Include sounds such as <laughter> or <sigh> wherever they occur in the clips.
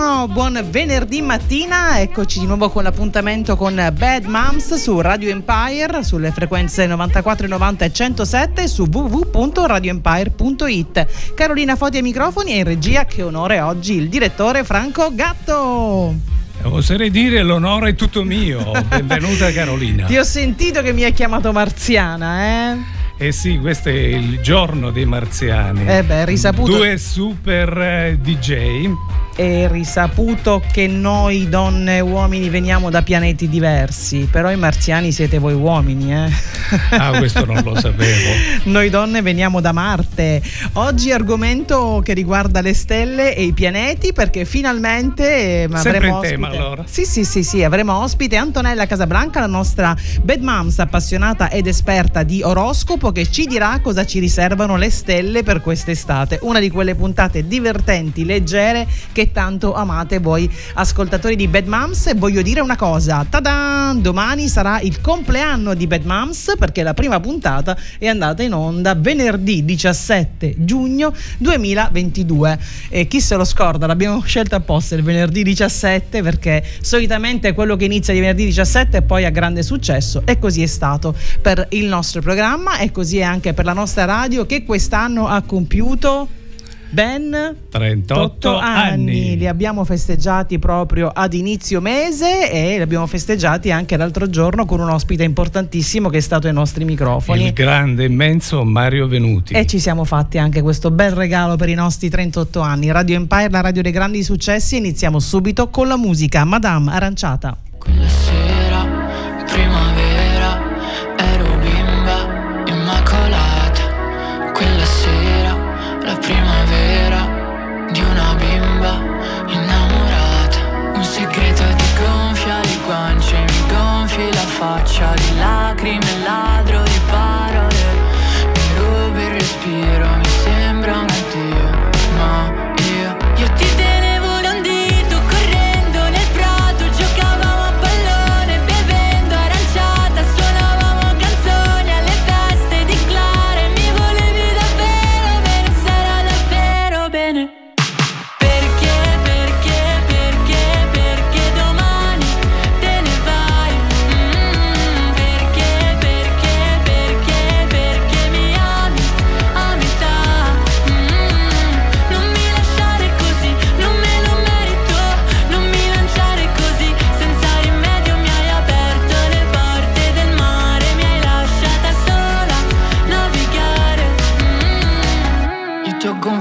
Buongiorno, buon venerdì mattina, eccoci di nuovo con l'appuntamento con Bad Moms su Radio Empire sulle frequenze 94, 90 e 107 su www.radioempire.it. Carolina Foti ai microfoni e in regia che onore oggi il direttore Franco Gatto. Oserei dire l'onore è tutto mio. Benvenuta Carolina. Ti ho sentito che mi hai chiamato marziana, eh? Eh sì, questo è il giorno dei marziani. Eh beh, risaputo. Due super eh, DJ. È risaputo che noi donne e uomini veniamo da pianeti diversi, però i marziani siete voi uomini, eh? Ah, questo non lo sapevo. <laughs> noi donne veniamo da Marte. Oggi argomento che riguarda le stelle e i pianeti perché finalmente eh, Sempre avremo in tema ospite... allora. Sì, sì, sì, sì, avremo ospite Antonella Casablanca, la nostra bad moms appassionata ed esperta di oroscopo che ci dirà cosa ci riservano le stelle per quest'estate. Una di quelle puntate divertenti, leggere che tanto amate voi ascoltatori di Bad Moms. E voglio dire una cosa, tada! Domani sarà il compleanno di Bad Moms perché la prima puntata è andata in onda venerdì 17 giugno 2022 e chi se lo scorda? L'abbiamo scelto apposta il venerdì 17 perché solitamente è quello che inizia di venerdì 17 e poi ha grande successo. E così è stato per il nostro programma e così è anche per la nostra radio che quest'anno ha compiuto ben 38 anni. anni. Li abbiamo festeggiati proprio ad inizio mese e li abbiamo festeggiati anche l'altro giorno con un ospite importantissimo che è stato ai nostri microfoni. Il grande, immenso Mario Venuti. E ci siamo fatti anche questo bel regalo per i nostri 38 anni. Radio Empire, la radio dei grandi successi. Iniziamo subito con la musica. Madame Aranciata. Quella sera,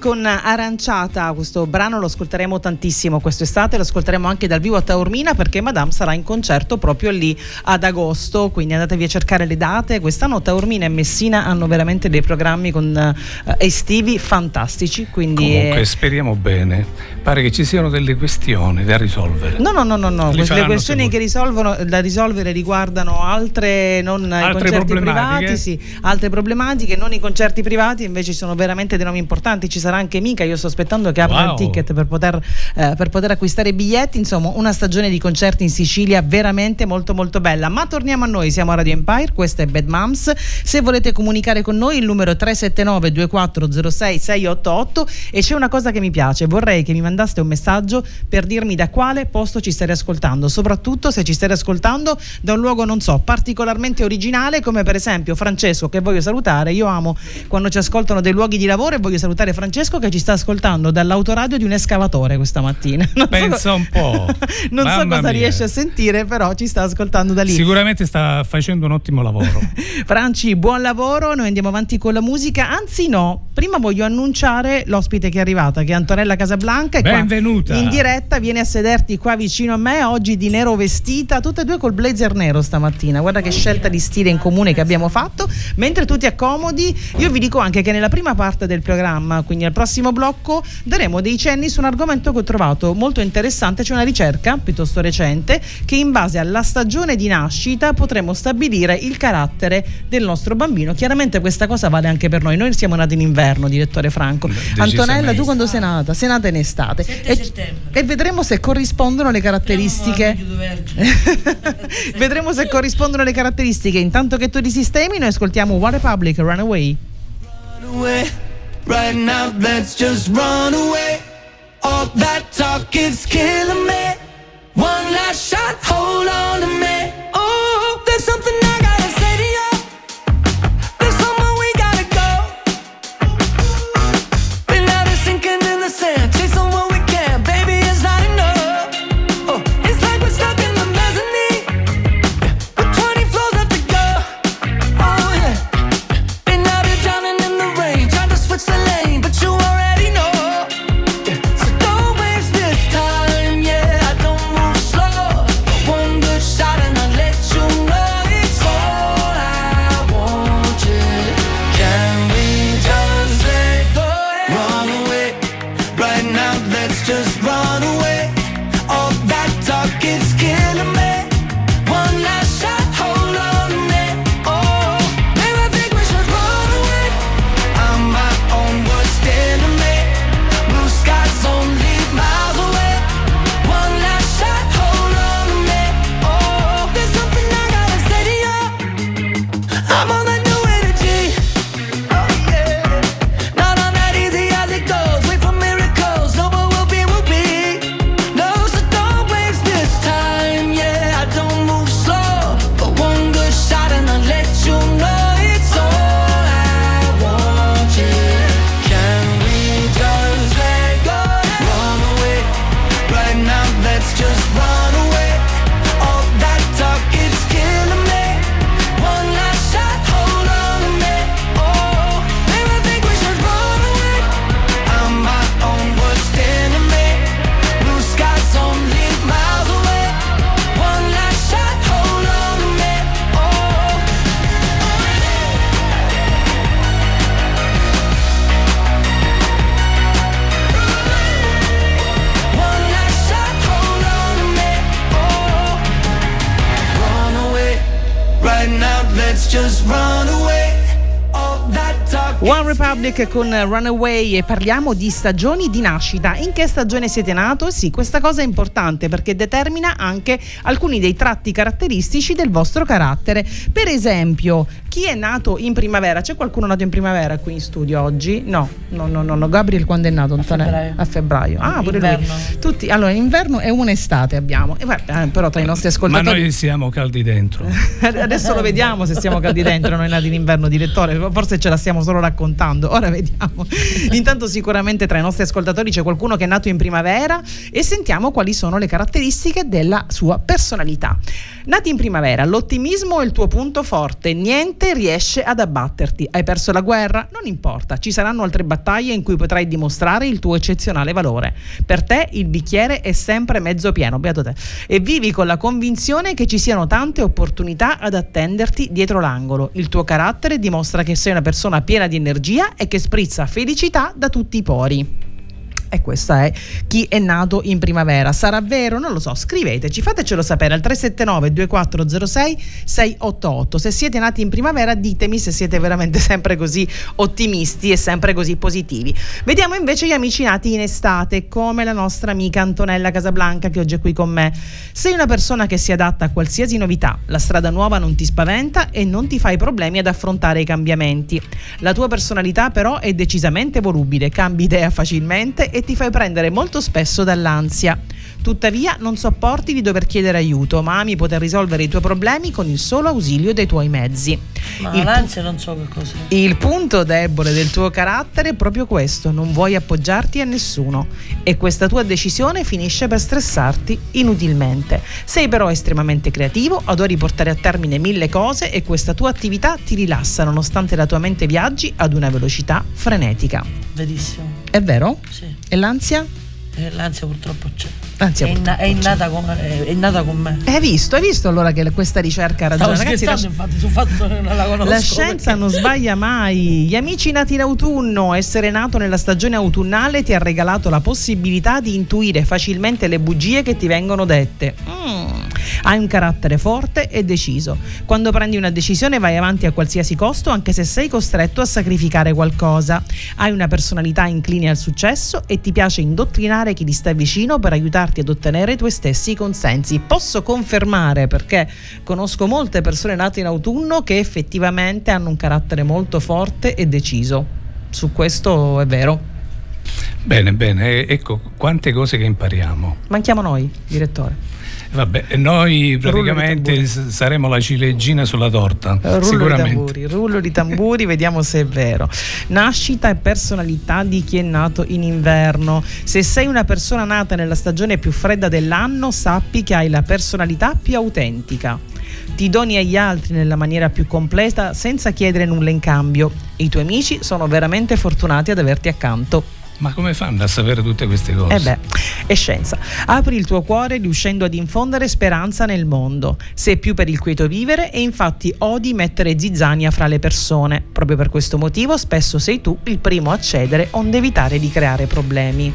con Aranciata, questo brano lo ascolteremo tantissimo quest'estate, lo ascolteremo anche dal vivo a Taormina perché Madame sarà in concerto proprio lì ad agosto, quindi andatevi a cercare le date. Quest'anno Taormina e Messina hanno veramente dei programmi con, uh, estivi fantastici. Quindi Comunque speriamo bene, pare che ci siano delle questioni da risolvere. No, no, no, no, no. le questioni che risolvono, da risolvere riguardano altre, non altre i concerti privati, sì, altre problematiche, non i concerti privati, invece sono veramente dei nomi importanti importanti, ci sarà anche Mica, io sto aspettando che apra wow. il ticket per poter, eh, per poter acquistare biglietti, insomma una stagione di concerti in Sicilia veramente molto molto bella. Ma torniamo a noi, siamo a Radio Empire, questa è Bad Moms, se volete comunicare con noi il numero 379 2406 688 e c'è una cosa che mi piace, vorrei che mi mandaste un messaggio per dirmi da quale posto ci state ascoltando, soprattutto se ci state ascoltando da un luogo non so, particolarmente originale come per esempio Francesco che voglio salutare, io amo quando ci ascoltano dei luoghi di lavoro e voglio salutare salutare Francesco che ci sta ascoltando dall'autoradio di un escavatore questa mattina. <laughs> Non Pensa so, un po'. <laughs> non Mamma so cosa mia. riesce a sentire, però ci sta ascoltando da lì. Sicuramente sta facendo un ottimo lavoro. <laughs> Franci, buon lavoro, noi andiamo avanti con la musica. Anzi no, prima voglio annunciare l'ospite che è arrivata, che è Antonella Casablanca. Benvenuta. in diretta, vieni a sederti qua vicino a me, oggi di nero vestita, tutte e due col blazer nero stamattina. Guarda che scelta di stile in comune che abbiamo fatto. Mentre tu ti accomodi, io vi dico anche che nella prima parte del programma, quindi al prossimo blocco daremo dei cenni su un argomento che ho trovato molto interessante, c'è una ricerca piuttosto recente che in base alla stagione di nascita potremo stabilire il carattere del nostro bambino. Chiaramente questa cosa vale anche per noi, noi siamo nati in inverno, direttore Franco. Antonella, tu quando sei nata? Sei nata in estate. E, e, vedremo se corrispondono le caratteristiche. <laughs> vedremo se corrispondono le caratteristiche. Intanto che tu ti sistemi, noi ascoltiamo One Republic Runaway. Runaway. Right now, let's just run away. All that talk is killing me. One last shot, hold on to me. Republic con Runaway e parliamo di stagioni di nascita. In che stagione siete nato? Sì, questa cosa è importante perché determina anche alcuni dei tratti caratteristici del vostro carattere. Per esempio, chi è nato in primavera? C'è qualcuno nato in primavera qui in studio oggi? No, no, no, no. no. Gabriel quando è nato? A febbraio. A febbraio. Ah, pure inverno. lui. Tutti, allora, inverno e un'estate abbiamo. E guarda, eh, però tra i nostri ascoltatori... Ma noi siamo caldi dentro. <laughs> Adesso lo vediamo se siamo caldi dentro, noi nati in inverno, direttore. Forse ce la stiamo solo raccontando. Ora vediamo. Intanto sicuramente tra i nostri ascoltatori c'è qualcuno che è nato in primavera e sentiamo quali sono le caratteristiche della sua personalità. Nati in primavera, l'ottimismo è il tuo punto forte, niente niente riesce ad abbatterti. Hai perso la guerra? Non importa, ci saranno altre battaglie in cui potrai dimostrare il tuo eccezionale valore. Per te il bicchiere è sempre mezzo pieno, beato te. E vivi con la convinzione che ci siano tante opportunità ad attenderti dietro l'angolo. Il tuo carattere dimostra che sei una persona piena di energia e che sprizza felicità da tutti i pori. E questo è chi è nato in primavera. Sarà vero? Non lo so. Scriveteci, fatecelo sapere al 379 2406 688. Se siete nati in primavera, ditemi se siete veramente <laughs> sempre così ottimisti e sempre così positivi. Vediamo invece gli amici nati in estate, come la nostra amica Antonella Casablanca che oggi è qui con me. Sei una persona che si adatta a qualsiasi novità. La strada nuova non ti spaventa e non ti fai problemi ad affrontare i cambiamenti. La tua personalità però è decisamente volubile, cambi idea facilmente e ti fai prendere molto spesso dall'ansia. Tuttavia non sopporti di dover chiedere aiuto, ma ami poter risolvere i tuoi problemi con il solo ausilio dei tuoi mezzi. Ma il l'ansia non so che cos'è. Il punto debole del tuo carattere è proprio questo, non vuoi appoggiarti a nessuno e questa tua decisione finisce per stressarti inutilmente. Sei però estremamente creativo, adori portare a termine mille cose e questa tua attività ti rilassa nonostante la tua mente viaggi ad una velocità frenetica. Verissimo. È vero? Sì. E l'ansia? Eh, l'ansia purtroppo c'è. L'ansia è, inna- è, innata con, è, è, nata con me. Hai visto? Hai visto allora che questa ricerca ha ragione? Ragazzi, la, infatti, sul fatto non la conosco. La scienza perché... non sbaglia mai. Gli amici nati in autunno, essere nato nella stagione autunnale ti ha regalato la possibilità di intuire facilmente le bugie che ti vengono dette. Mm. Hai un carattere forte e deciso. Quando prendi una decisione vai avanti a qualsiasi costo, anche se sei costretto a sacrificare qualcosa. Hai una personalità incline al successo e ti piace indottrinare chi ti sta vicino per aiutarti ad ottenere i tuoi stessi consensi. Posso confermare, perché conosco molte persone nate in autunno che effettivamente hanno un carattere molto forte e deciso. Su questo è vero. Bene, bene, ecco quante cose che impariamo. Manchiamo noi, direttore. Vabbè, noi praticamente saremo la ciliegina sulla torta. Rullo sicuramente. di tamburi, rullo di tamburi, vediamo se è vero. Nascita e personalità di chi è nato in inverno. Se sei una persona nata nella stagione più fredda dell'anno, sappi che hai la personalità più autentica. Ti doni agli altri nella maniera più completa senza chiedere nulla in cambio. I tuoi amici sono veramente fortunati ad averti accanto. Ma come fanno a sapere tutte queste cose? Eh beh, è scienza. Apri il tuo cuore riuscendo ad infondere speranza nel mondo. Sei più per il quieto vivere e infatti odi mettere zizzania fra le persone. Proprio per questo motivo spesso sei tu il primo a cedere onde evitare di creare problemi.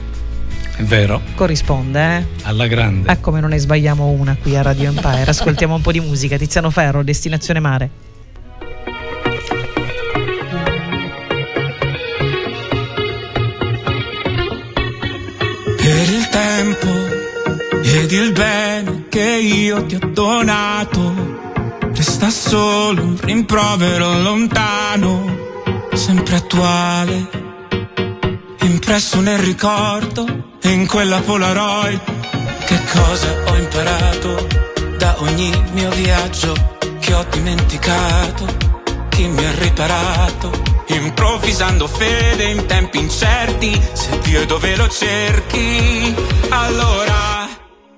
È vero. Corrisponde, eh? Alla grande. Ecco come non ne sbagliamo una qui a Radio Empire. Ascoltiamo un po' di musica. Tiziano Ferro, Destinazione Mare. Ed il bene che io ti ho donato. Resta solo un rimprovero lontano, sempre attuale, impresso nel ricordo e in quella Polaroid. Che cosa ho imparato da ogni mio viaggio che ho dimenticato? Chi mi ha riparato? improvvisando fede in tempi incerti, se Dio dove lo cerchi, allora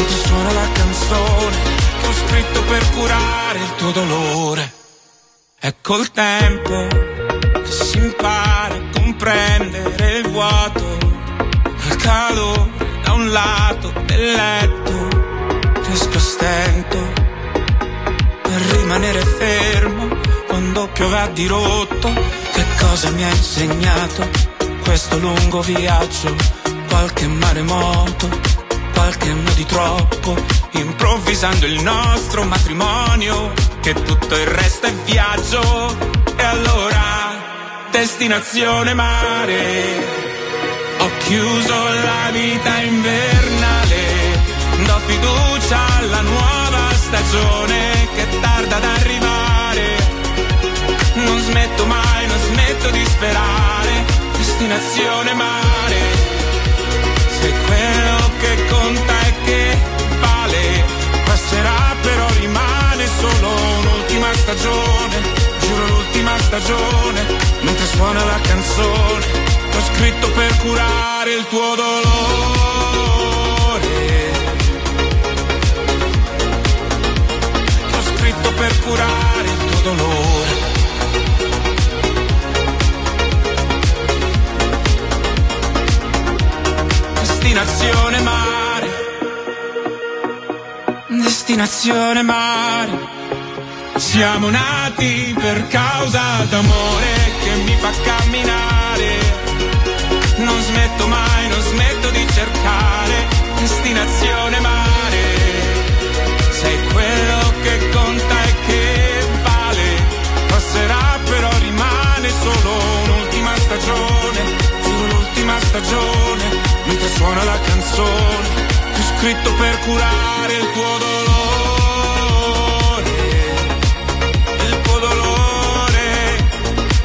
mentre suona la canzone che ho scritto per curare il tuo dolore. È col tempo che si impara a comprendere il vuoto, il calore da un lato del letto, riesco stento per rimanere fermo quando piove a dirotto, che cosa mi ha insegnato questo lungo viaggio, qualche maremoto, qualche anno di troppo, improvvisando il nostro matrimonio, che tutto il resto è viaggio. E allora, destinazione mare, ho chiuso la vita invernale, do fiducia alla nuova stagione che tarda ad arrivare. Smetto mai, non smetto di sperare, destinazione mare, sei quello che conta e che vale, passerà però rimane solo un'ultima stagione, giuro l'ultima stagione, mentre suona la canzone, l'ho scritto per curare il tuo dolore. L'ho scritto per curare il tuo dolore. Destinazione mare. Destinazione mare. Siamo nati per causa d'amore che mi fa camminare. Non smetto mai, non smetto di cercare. Destinazione mare. Sei quello che conta e che vale. Passerà però rimane solo un'ultima stagione. Giuro l'ultima stagione. Mentre suona la canzone. Ho scritto per curare il tuo dolore. Il tuo dolore.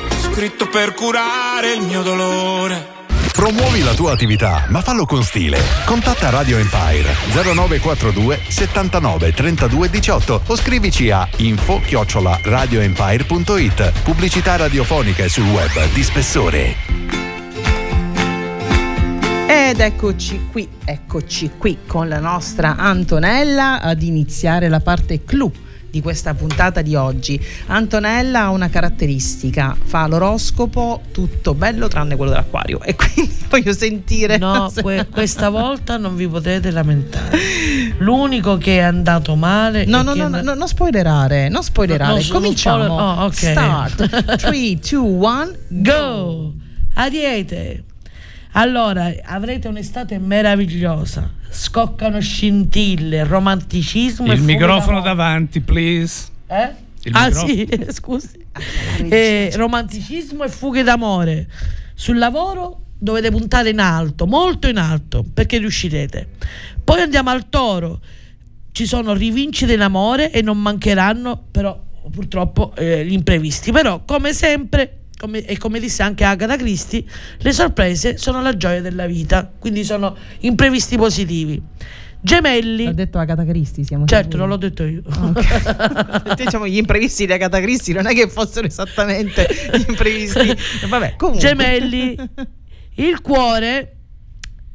Ho scritto per curare il mio dolore. Promuovi la tua attività, ma fallo con stile. Contatta Radio Empire 0942 79 32 18 o scrivici a info chiocciola radioempire.it. Pubblicità radiofonica e sul web di spessore. Ed eccoci qui, eccoci qui con la nostra Antonella ad iniziare la parte clou di questa puntata di oggi. Antonella ha una caratteristica, fa l'oroscopo tutto bello tranne quello dell'acquario e quindi <laughs> voglio sentire No, que- questa volta non vi potete lamentare. L'unico che è andato male. No, no, no, no, no, non spoilerare, non spoilerare. No, no, Cominciamo. spoiler- oh, ok. Start. 3, 2, 1, Go! Ariete! Allora, avrete un'estate meravigliosa. Scoccano scintille, romanticismo Il microfono davanti, please. Eh? Il ah microfono. sì, <laughs> scusi. Eh, romanticismo e fughe d'amore. Sul lavoro dovete puntare in alto, molto in alto, perché riuscirete. Poi andiamo al toro. Ci sono rivincite in amore e non mancheranno però purtroppo eh, gli imprevisti. Però come sempre, come- e come disse anche Agatha Christie, le sorprese sono la gioia della vita, quindi sono imprevisti positivi. Gemelli. L'ha detto Agatha Christie, siamo Certo, sicuri? non l'ho detto io. <laughs> diciamo gli imprevisti di Agatha Christie non è che fossero esattamente gli imprevisti. <laughs> Vabbè, comunque. Gemelli. <laughs> Il cuore,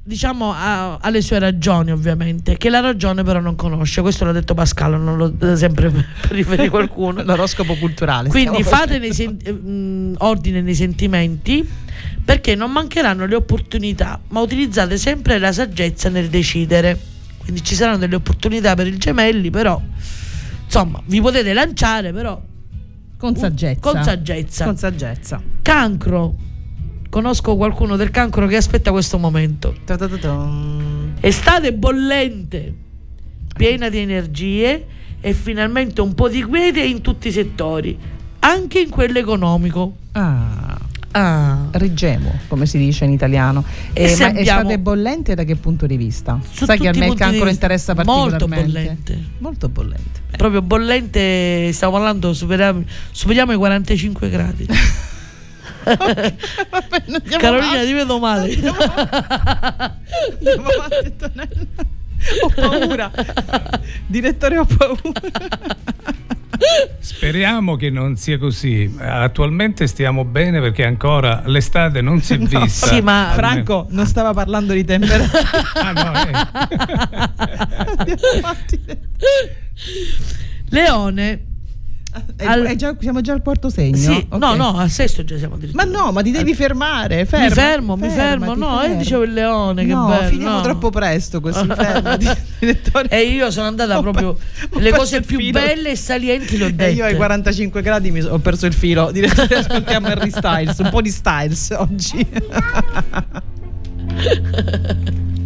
diciamo, ha, ha le sue ragioni, ovviamente, che la ragione però non conosce. Questo l'ha detto Pascal, non lo sempre <laughs> per riferire qualcuno. L'oroscopo culturale. Quindi fate nei sen- eh, mh, ordine nei sentimenti perché non mancheranno le opportunità, ma utilizzate sempre la saggezza nel decidere. Quindi ci saranno delle opportunità per il gemelli, però insomma, vi potete lanciare, però con saggezza. con saggezza. Con saggezza. Cancro. Conosco qualcuno del cancro che aspetta questo momento. Estate bollente, piena di energie e finalmente un po' di quiete in tutti i settori, anche in quello economico. Ah, Ah, Riggemo, come si dice in italiano. E Eh, se ma abbiamo- estate bollente da che punto di vista? Su Sai che a me il cancro interessa Molto particolarmente. bollente. Molto bollente. Proprio bollente, stiamo parlando, superiamo, superiamo i 45 gradi. <laughs> Vabbè, andiamo Carolina, avanti. ti vedo male. Andiamo avanti, Antonella. Ho paura. Direttore, ho paura. Speriamo che non sia così. Attualmente stiamo bene perché ancora l'estate non si è vista. Sì, ma Franco non stava parlando di temperatura. Ah, no, eh. Andiamo. Leone. Al- già- siamo già al quarto segno. Sì, Ok. no, no, al sesto già siamo Ma addirittura. no, ma ti devi fermare. Ferma, mi fermo, mi fermo. No, io ferma. dicevo il leone, che no, bello. finiamo no. troppo presto così. <laughs> E io sono andata Ho proprio. ho le cose più filo. belle e salienti le ho E dette. io ai 45 gradi mi so- ho perso il filo. Direttore, <laughs> ascoltiamo Harry Styles. Un po' di Styles oggi. <laughs>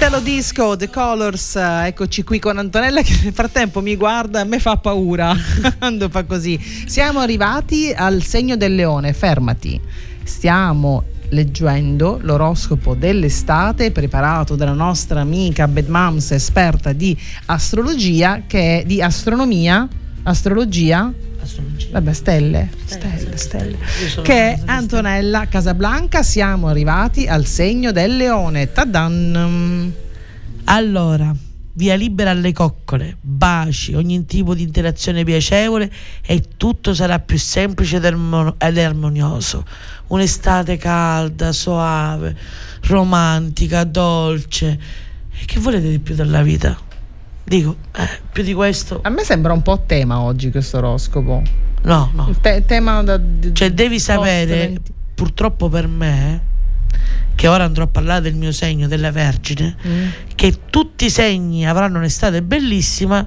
Italo Disco, The Colors, eh, eccoci qui con Antonella che nel frattempo mi guarda e me fa paura <laughs> quando fa così. Siamo arrivati al segno del leone, fermati. Stiamo leggendo l'oroscopo dell'estate preparato dalla nostra amica Bad Moms esperta di astrologia che è di astronomia, Astrologia. Vabbè stelle, stelle, stelle, sono che è Antonella Casablanca. Siamo arrivati al segno del leone. Tadan! Allora, via libera alle coccole, baci, ogni tipo di interazione piacevole e tutto sarà più semplice ed, armo- ed armonioso. Un'estate calda, soave, romantica, dolce. E che volete di più dalla vita? Dico, eh, più di questo? A me sembra un po' tema oggi questo oroscopo. No, no. Te- tema da, Cioè, devi sapere, 20. purtroppo per me, che ora andrò a parlare del mio segno, della Vergine, Mm. che tutti i segni avranno un'estate bellissima,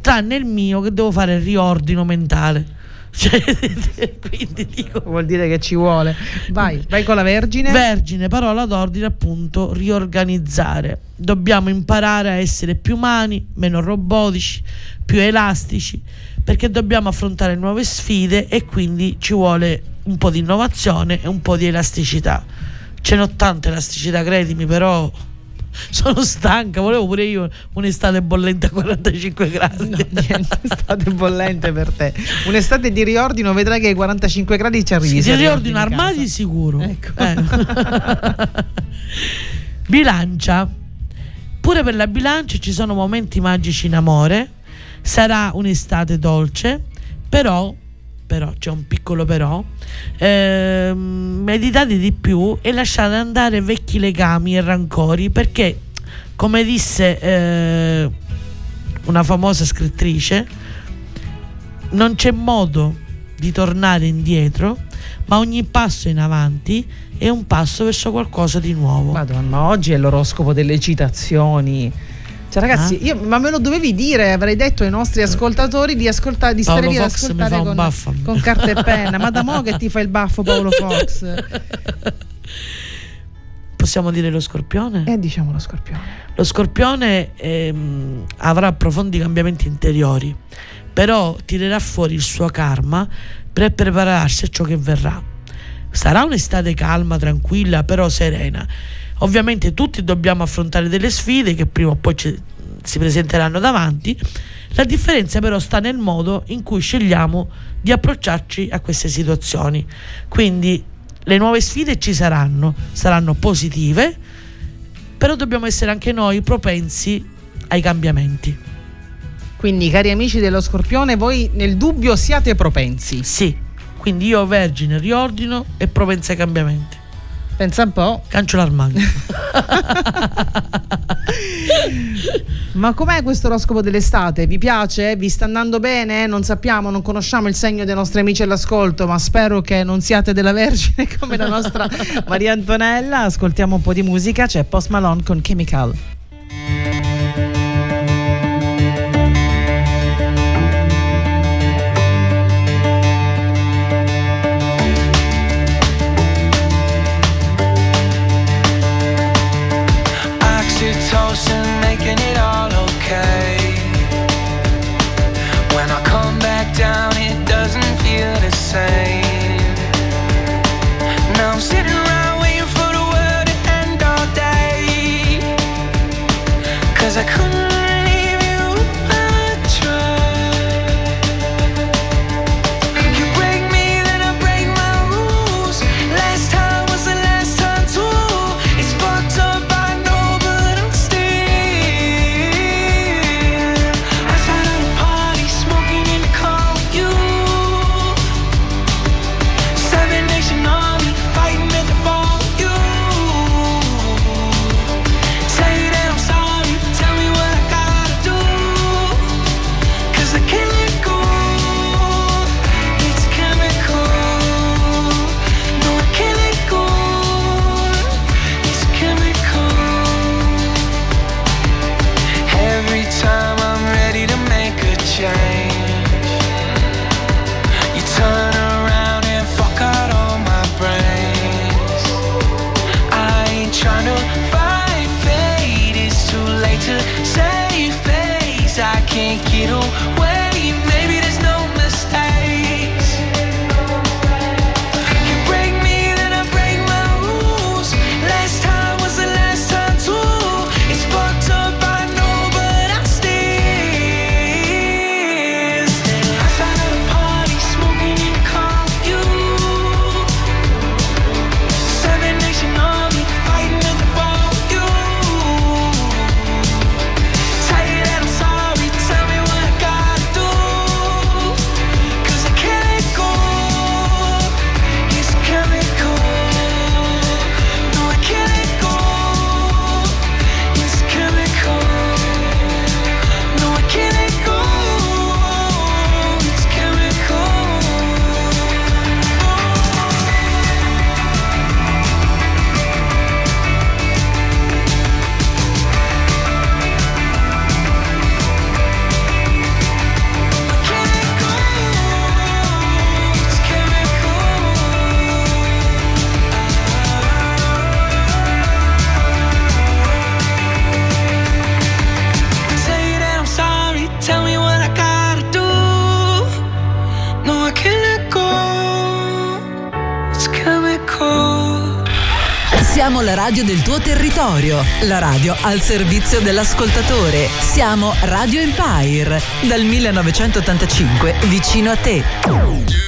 tranne il mio che devo fare il riordino mentale. Cioè, <laughs> quindi dico. Vuol dire che ci vuole. Vai, vai con la Vergine. Vergine, parola d'ordine appunto, riorganizzare. Dobbiamo imparare a essere più umani, meno robotici, più elastici, perché dobbiamo affrontare nuove sfide e quindi ci vuole un po' di innovazione e un po' di elasticità. Ce n'ho tanta elasticità, credimi, però <laughs> sono stanca, volevo pure io un'estate bollente a 45 gradi. No, niente, <laughs> estate bollente per te. Un'estate di riordino, vedrai che ai 45 gradi ci arrivi. Sì, ti riordino casa. sicuro. Ecco. Eh. <laughs> bilancia. Pure per la bilancia ci sono momenti magici in amore. Sarà un'estate dolce, però però, c'è un piccolo però, ehm, meditate di più e lasciate andare vecchi legami e rancori perché, come disse eh, una famosa scrittrice, non c'è modo di tornare indietro, ma ogni passo in avanti è un passo verso qualcosa di nuovo. Madonna, oggi è l'oroscopo delle citazioni. Cioè, ragazzi, Ah. io, ma me lo dovevi dire, avrei detto ai nostri ascoltatori di, ascoltare, di stare Paolo lì ad ascoltare con, con carta e penna. Ma da mo' che ti fa il baffo Paolo Fox? Possiamo dire lo scorpione? E diciamo lo scorpione. Lo scorpione ehm, avrà profondi cambiamenti interiori, però tirerà fuori il suo karma per prepararsi a ciò che verrà. Sarà un'estate calma, tranquilla, però serena. Ovviamente tutti dobbiamo affrontare delle sfide che prima o poi ci- si presenteranno davanti. La differenza però sta nel modo in cui scegliamo di approcciarci a queste situazioni. Quindi le nuove sfide ci saranno, saranno positive, però dobbiamo essere anche noi propensi ai cambiamenti. Quindi, cari amici dello scorpione, voi nel dubbio siate propensi. Sì, quindi io vergine riordino e propensa ai cambiamenti. Pensa un po'. Cancio l'armadio. <laughs> Ma com'è questo oroscopo dell'estate? Vi piace? Vi sta andando bene? Non sappiamo, non conosciamo il segno dei nostri amici all'ascolto, ma spero che non siate della Vergine come la nostra <laughs> Maria Antonella. Ascoltiamo un po' di musica, c'è Post Malone con Chemical. make it all radio del tuo territorio, la radio al servizio dell'ascoltatore. Siamo Radio Empire, dal 1985 vicino a te.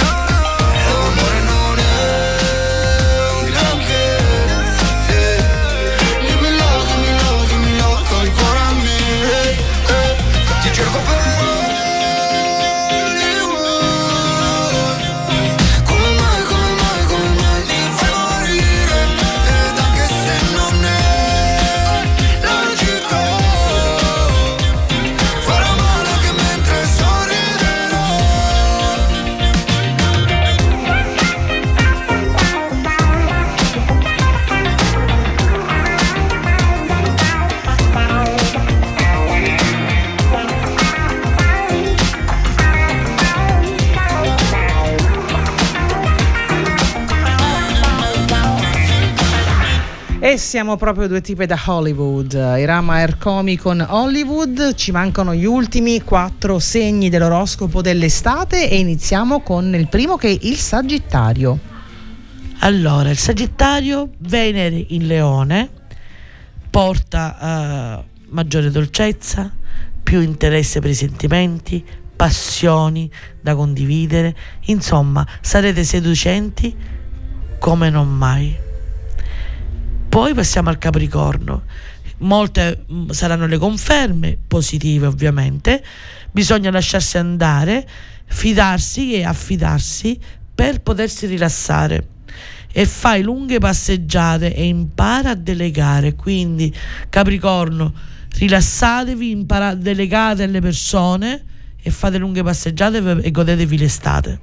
3 siamo proprio due tipi da Hollywood. Irama Ercomi con Hollywood. Ci mancano gli ultimi quattro segni dell'oroscopo dell'estate e iniziamo con il primo che è il Sagittario. Allora, il Sagittario, Venere in Leone, porta uh, maggiore dolcezza, più interesse per i sentimenti, passioni da condividere. Insomma, sarete seducenti come non mai. Poi passiamo al Capricorno. Molte mm, saranno le conferme, positive ovviamente. Bisogna lasciarsi andare, fidarsi e affidarsi per potersi rilassare. E fai lunghe passeggiate e impara a delegare. Quindi, Capricorno, rilassatevi, impara- delegate alle persone e fate lunghe passeggiate e godetevi l'estate.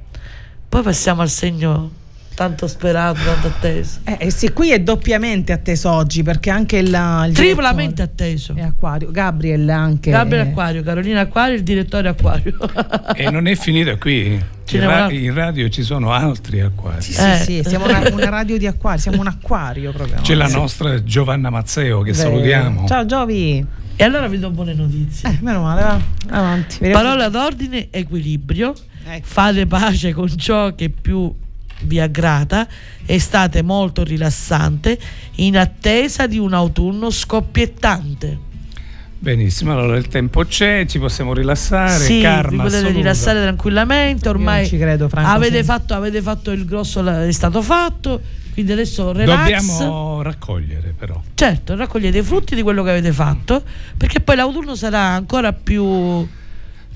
Poi passiamo al segno tanto sperato, tanto atteso. Eh, eh sì, qui è doppiamente atteso oggi perché anche il, il Triplamente atteso. è Acquario. Gabriel anche. Gabriele eh, Acquario, Carolina Acquario, il direttore Acquario. E non è finita qui. In, ra- in radio ci sono altri acquari. Sì, sì, Eh. sì, siamo una, <laughs> una radio di acquario, siamo un acquario proprio. C'è la Sì. nostra Giovanna Mazzeo che Vero. salutiamo. Ciao Giovi. e allora vi do buone notizie. Eh, meno male, va. Avanti. Vediamo- Parola d'ordine, equilibrio. Ecco. Fate pace con ciò che più vi aggrada e state molto rilassante in attesa di un autunno scoppiettante. Benissimo, allora il tempo c'è, ci possiamo rilassare. sì, vi potete assoluta. rilassare tranquillamente. Ormai credo, Franco, avete, sì. fatto, avete fatto il grosso, è stato fatto. Quindi adesso relax. Dobbiamo raccogliere però. Certo, raccogliete i frutti di quello che avete fatto, perché poi l'autunno sarà ancora più.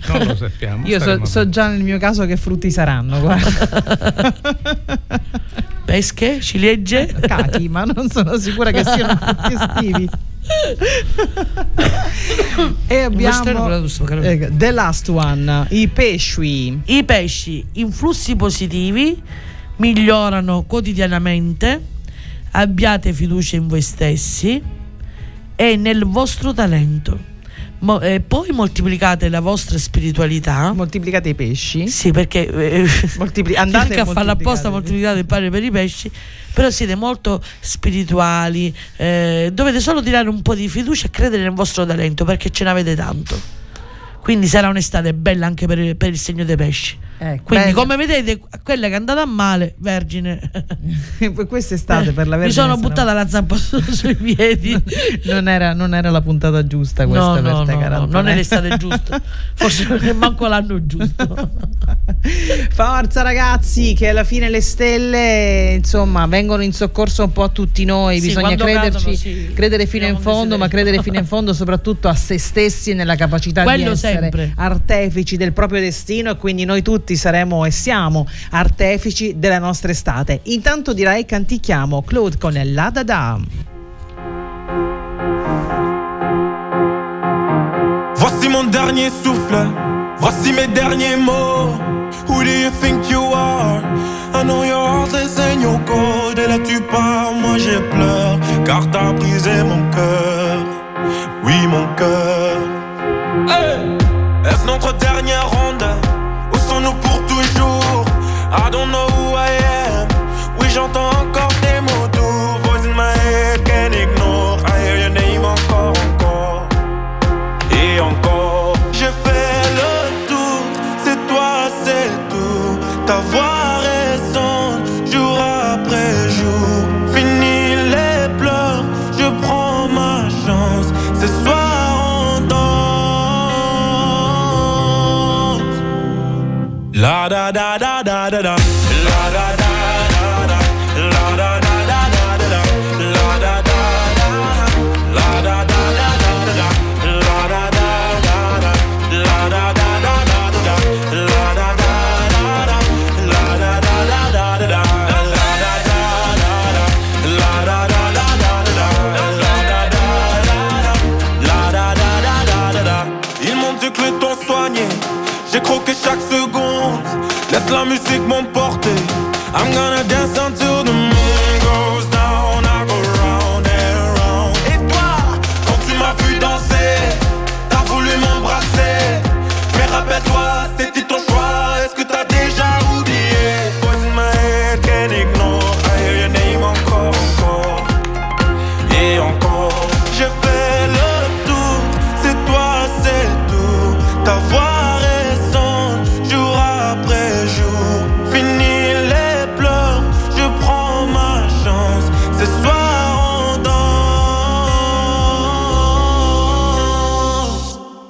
Non lo sappiamo. Io so, so già nel mio caso che frutti saranno, guarda. <laughs> Pesche, ciliegie. Cachi, ma non sono sicura che siano frutti estivi. e abbiamo eh, The Last One, i pesci. I pesci in flussi positivi migliorano quotidianamente, abbiate fiducia in voi stessi e nel vostro talento. Mo- eh, poi moltiplicate la vostra spiritualità. Moltiplicate i pesci. Sì, perché eh, Moltipli- andate a farlo apposta, moltiplicate. moltiplicate il pane per i pesci, però siete molto spirituali, eh, dovete solo tirare un po' di fiducia e credere nel vostro talento perché ce n'avete tanto. Quindi sarà un'estate bella anche per, per il segno dei pesci. Ecco, Quindi, bello. come vedete, quella che è andata a male, Vergine. <laughs> Quest'estate per la Mi Vergine sono sarà- buttata la zampa su- <laughs> sui piedi. non, era, non era la puntata giusta questa No, per no, te, no, no, non è l'estate <laughs> giusta. Forse non è manco l'anno giusto. Forza ragazzi, che alla fine le stelle insomma vengono in soccorso un po' a tutti noi, Sì, bisogna crederci, cadono, sì. credere fino in fondo, ma credere fino in fondo soprattutto a se stessi e nella capacità di Quello essere sempre. artefici del proprio destino e quindi noi tutti saremo e siamo artefici della nostra estate. Intanto direi cantichiamo Claude con La Da Da. Voici mon dernier souffle, voici mes derniers mots. Who do you think you are? I know your heart is in your code. Et là tu pars, moi j'ai pleure, car t'as brisé mon cœur. Oui, mon cœur. Hey! Est-ce notre dernière musique m'emporter. I'm gonna dance until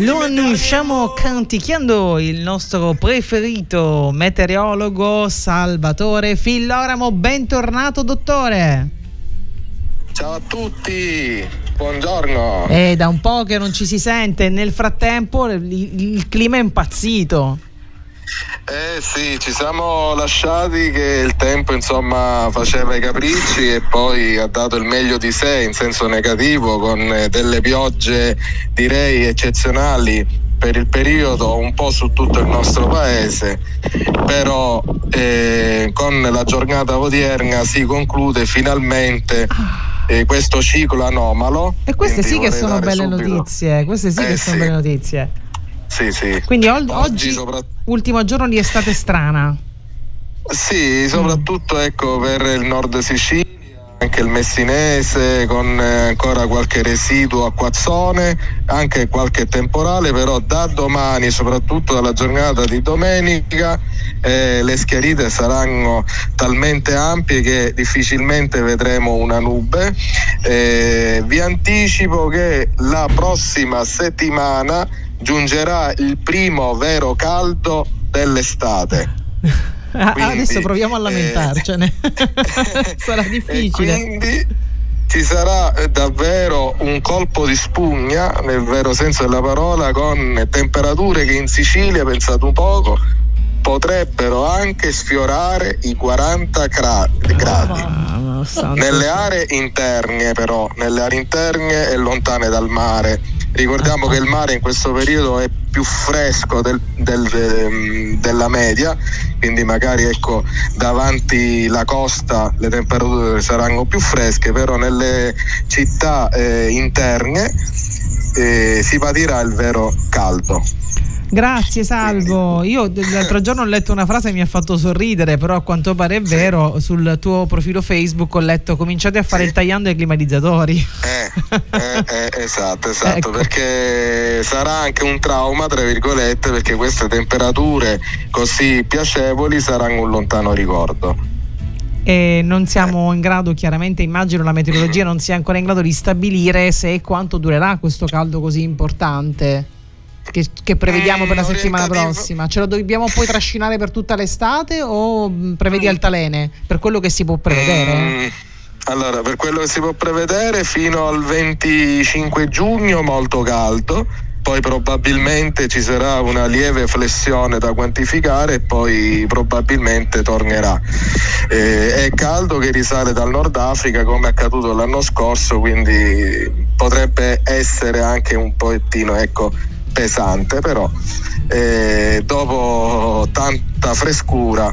Lo annunciamo canticchiando il nostro preferito meteorologo Salvatore Filloramo. Bentornato, dottore. Ciao a tutti, buongiorno. È da un po' che non ci si sente. Nel frattempo il, il clima è impazzito. Eh sì, ci siamo lasciati che il tempo insomma faceva i capricci e poi ha dato il meglio di sé in senso negativo con eh, delle piogge direi eccezionali per il periodo un po' su tutto il nostro paese, però eh, con la giornata odierna si conclude finalmente eh, questo ciclo anomalo. E queste sì che sono belle subito- notizie. Queste sì Eh che sono sì. belle notizie. Sì, sì. Quindi Oggi oggi, sopra- ultimo giorno di estate strana. Sì, soprattutto ecco per il nord Sicilia, anche il messinese con eh, ancora qualche residuo acquazzone, anche qualche temporale, però da domani, soprattutto dalla giornata di domenica, eh, le schiarite saranno talmente ampie che difficilmente vedremo una nube. Eh, vi anticipo che la prossima settimana giungerà il primo vero caldo dell'estate. <laughs> Ah, Quindi, Adesso proviamo a lamentarcene. <laughs> Sarà E difficile. quindi ci sarà eh, davvero un colpo di spugna, nel vero senso della parola, con temperature che in Sicilia, pensate un poco, potrebbero anche sfiorare i 40 cra- gradi. Dio santo. Nelle aree interne però, nelle aree interne e lontane dal mare. Ricordiamo che il mare in questo periodo è più fresco del- del- ehm, della media, quindi magari ecco davanti la costa le temperature saranno più fresche, però nelle città eh, interne eh, si patirà il vero caldo. Grazie Salvo. Io l'altro giorno ho letto una frase che mi ha fatto sorridere, però a quanto pare è vero. Sul tuo profilo Facebook ho letto cominciate a fare il tagliando ai climatizzatori. Eh, eh, esatto, esatto, Ecco. perché sarà anche un trauma, tra virgolette, perché queste temperature così piacevoli saranno un lontano ricordo. E non siamo in grado, chiaramente immagino la meteorologia non sia ancora in grado di stabilire se e quanto durerà questo caldo così importante. Che, che prevediamo per la settimana prossima? Ce lo dobbiamo poi trascinare per tutta l'estate o mh, prevedi altalene? Per quello che si può prevedere? Mm, Allora, per quello che si può prevedere, fino al 25 giugno molto caldo, poi probabilmente ci sarà una lieve flessione da quantificare e poi probabilmente tornerà. Eh, è caldo che risale dal Nord Africa come è accaduto l'anno scorso, quindi potrebbe essere anche un pochettino ecco, pesante, però eh, dopo tanta frescura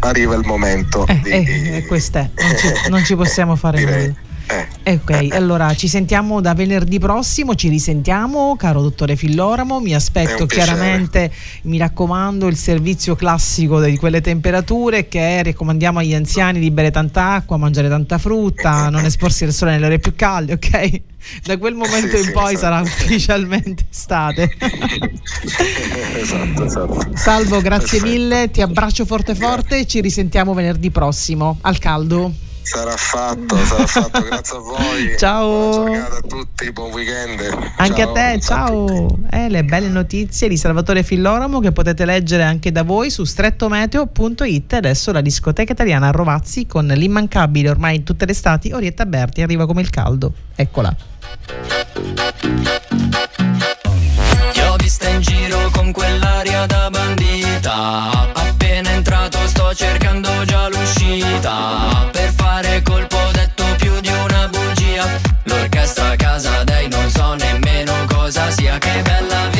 arriva il momento di... Eh, eh, questo è, non ci, non ci possiamo fare <laughs> nulla. Eh, Ok, allora ci sentiamo da venerdì prossimo, ci risentiamo, caro dottore Filloramo, mi È aspetto chiaramente, mi raccomando, il servizio classico di quelle temperature che raccomandiamo agli anziani di bere tanta acqua, mangiare tanta frutta, <laughs> non esporsi al sole nelle ore più calde, ok? Da quel momento Sì, in sì, poi esatto. sarà ufficialmente estate. <laughs> esatto, esatto. Salvo, grazie Perfetto. mille, ti abbraccio forte forte ci risentiamo venerdì prossimo, al caldo. Sarà fatto, sarà fatto, grazie a voi. <laughs> Ciao. Buona giornata a tutti, buon weekend. Anche Ciao. a te, ciao! Eh, le belle notizie di Salvatore Filloramo che potete leggere anche da voi su strettometeo.it. Adesso la discoteca italiana a Rovazzi con l'immancabile ormai in tutte le estati Orietta Berti arriva come il caldo. Eccola. Ti ho vista in giro con quell'aria da bandita Appena entrato sto cercando già l'uscita L'orchestra a casa dei non so nemmeno cosa sia. Che bella vita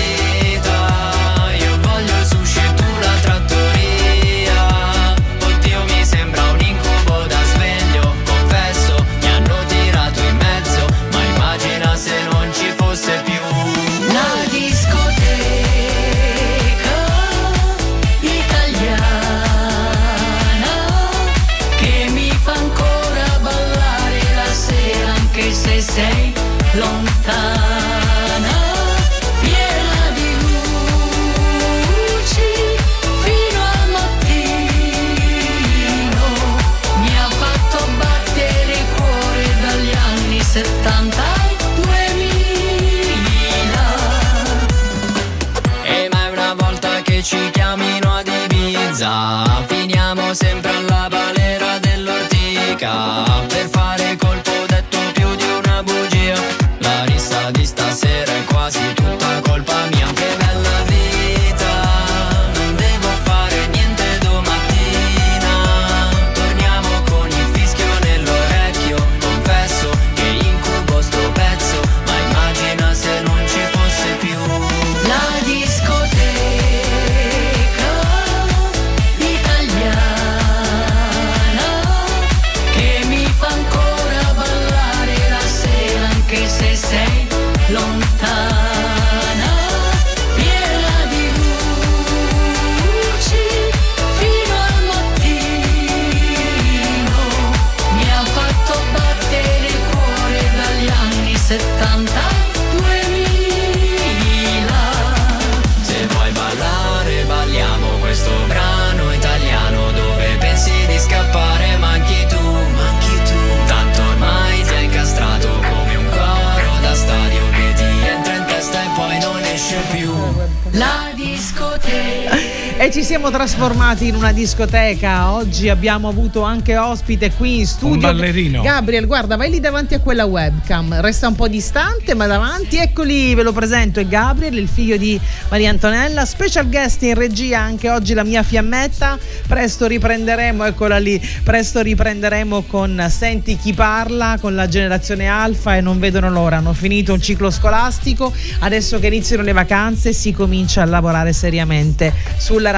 e ci siamo trasformati in una discoteca. Oggi abbiamo avuto anche ospite qui in studio. Un ballerino. Gabriel, guarda, vai lì davanti a quella webcam. Resta un po' distante, ma davanti. Eccoli, ve lo presento. È Gabriel, il figlio di Maria Antonella. Special guest in regia anche oggi la mia fiammetta. Presto riprenderemo, eccola lì. Presto riprenderemo con Senti chi parla, con la generazione alfa e non vedono l'ora. Hanno finito un ciclo scolastico. Adesso che iniziano le vacanze si comincia a lavorare seriamente sulla radio.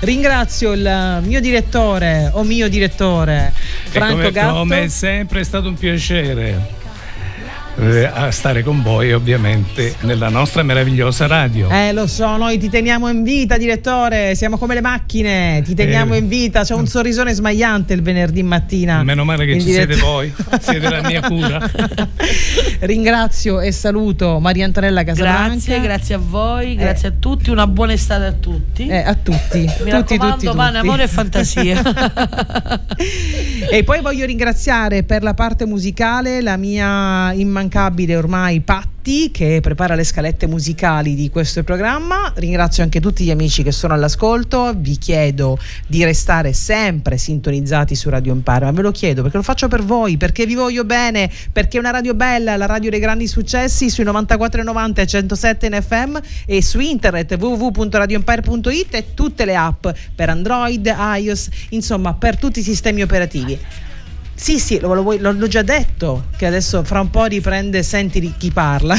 Ringrazio il mio direttore o mio direttore Franco come, Gatto. come sempre è stato un piacere eh, a stare con voi ovviamente nella nostra meravigliosa radio. Eh, lo so, noi ti teniamo in vita, direttore. Siamo come le macchine, ti teniamo Eh. in vita. C'è un sorrisone smagliante il venerdì mattina. Meno male che in ci diretta. siete voi, siete la mia cura. <laughs> Ringrazio e saluto Maria Antonella Casablanca. Grazie, grazie a voi, grazie a tutti, una buona estate a tutti. Eh, a tutti. Mi tutti, raccomando, tutti, pane, tutti. amore e fantasia. <laughs> E poi voglio ringraziare per la parte musicale la mia immancabile ormai Patti che prepara le scalette musicali di questo programma. Ringrazio anche tutti gli amici che sono all'ascolto. Vi chiedo di restare sempre sintonizzati su Radio Empire, ma ve lo chiedo perché lo faccio per voi, perché vi voglio bene, perché è una radio bella, la radio dei grandi successi sui 94,90 e 107 in FM e su internet www.radioempire.it e tutte le app per Android, iOS, insomma per tutti i sistemi operativi. Sì, sì, l'ho già detto, che adesso fra un po' riprende Senti chi parla.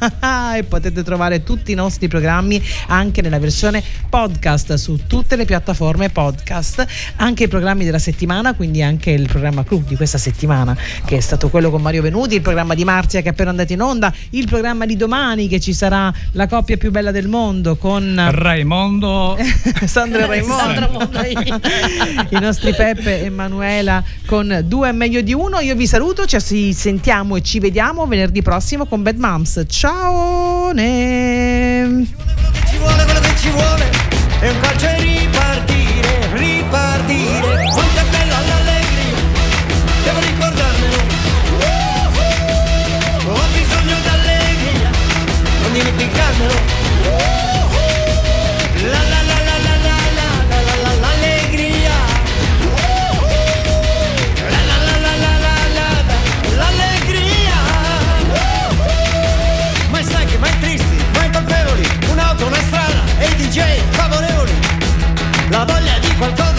<laughs> e potete trovare tutti i nostri programmi anche nella versione podcast su tutte le piattaforme podcast, anche i programmi della settimana, quindi anche il programma clou di questa settimana, che è stato quello con Mario Venuti, il programma di Marzia che è appena andato in onda, il programma di domani che ci sarà la coppia più bella del mondo con Raimondo <laughs> Sandra e Raimondo. <laughs> I nostri Peppe e Manuela con due è meglio di uno. Io vi saluto, ci sentiamo e ci vediamo venerdì prossimo con Bad Moms. Ciao! Ne. ci vuole quello che ci vuole è un calcio e ripartire, ripartire. faltó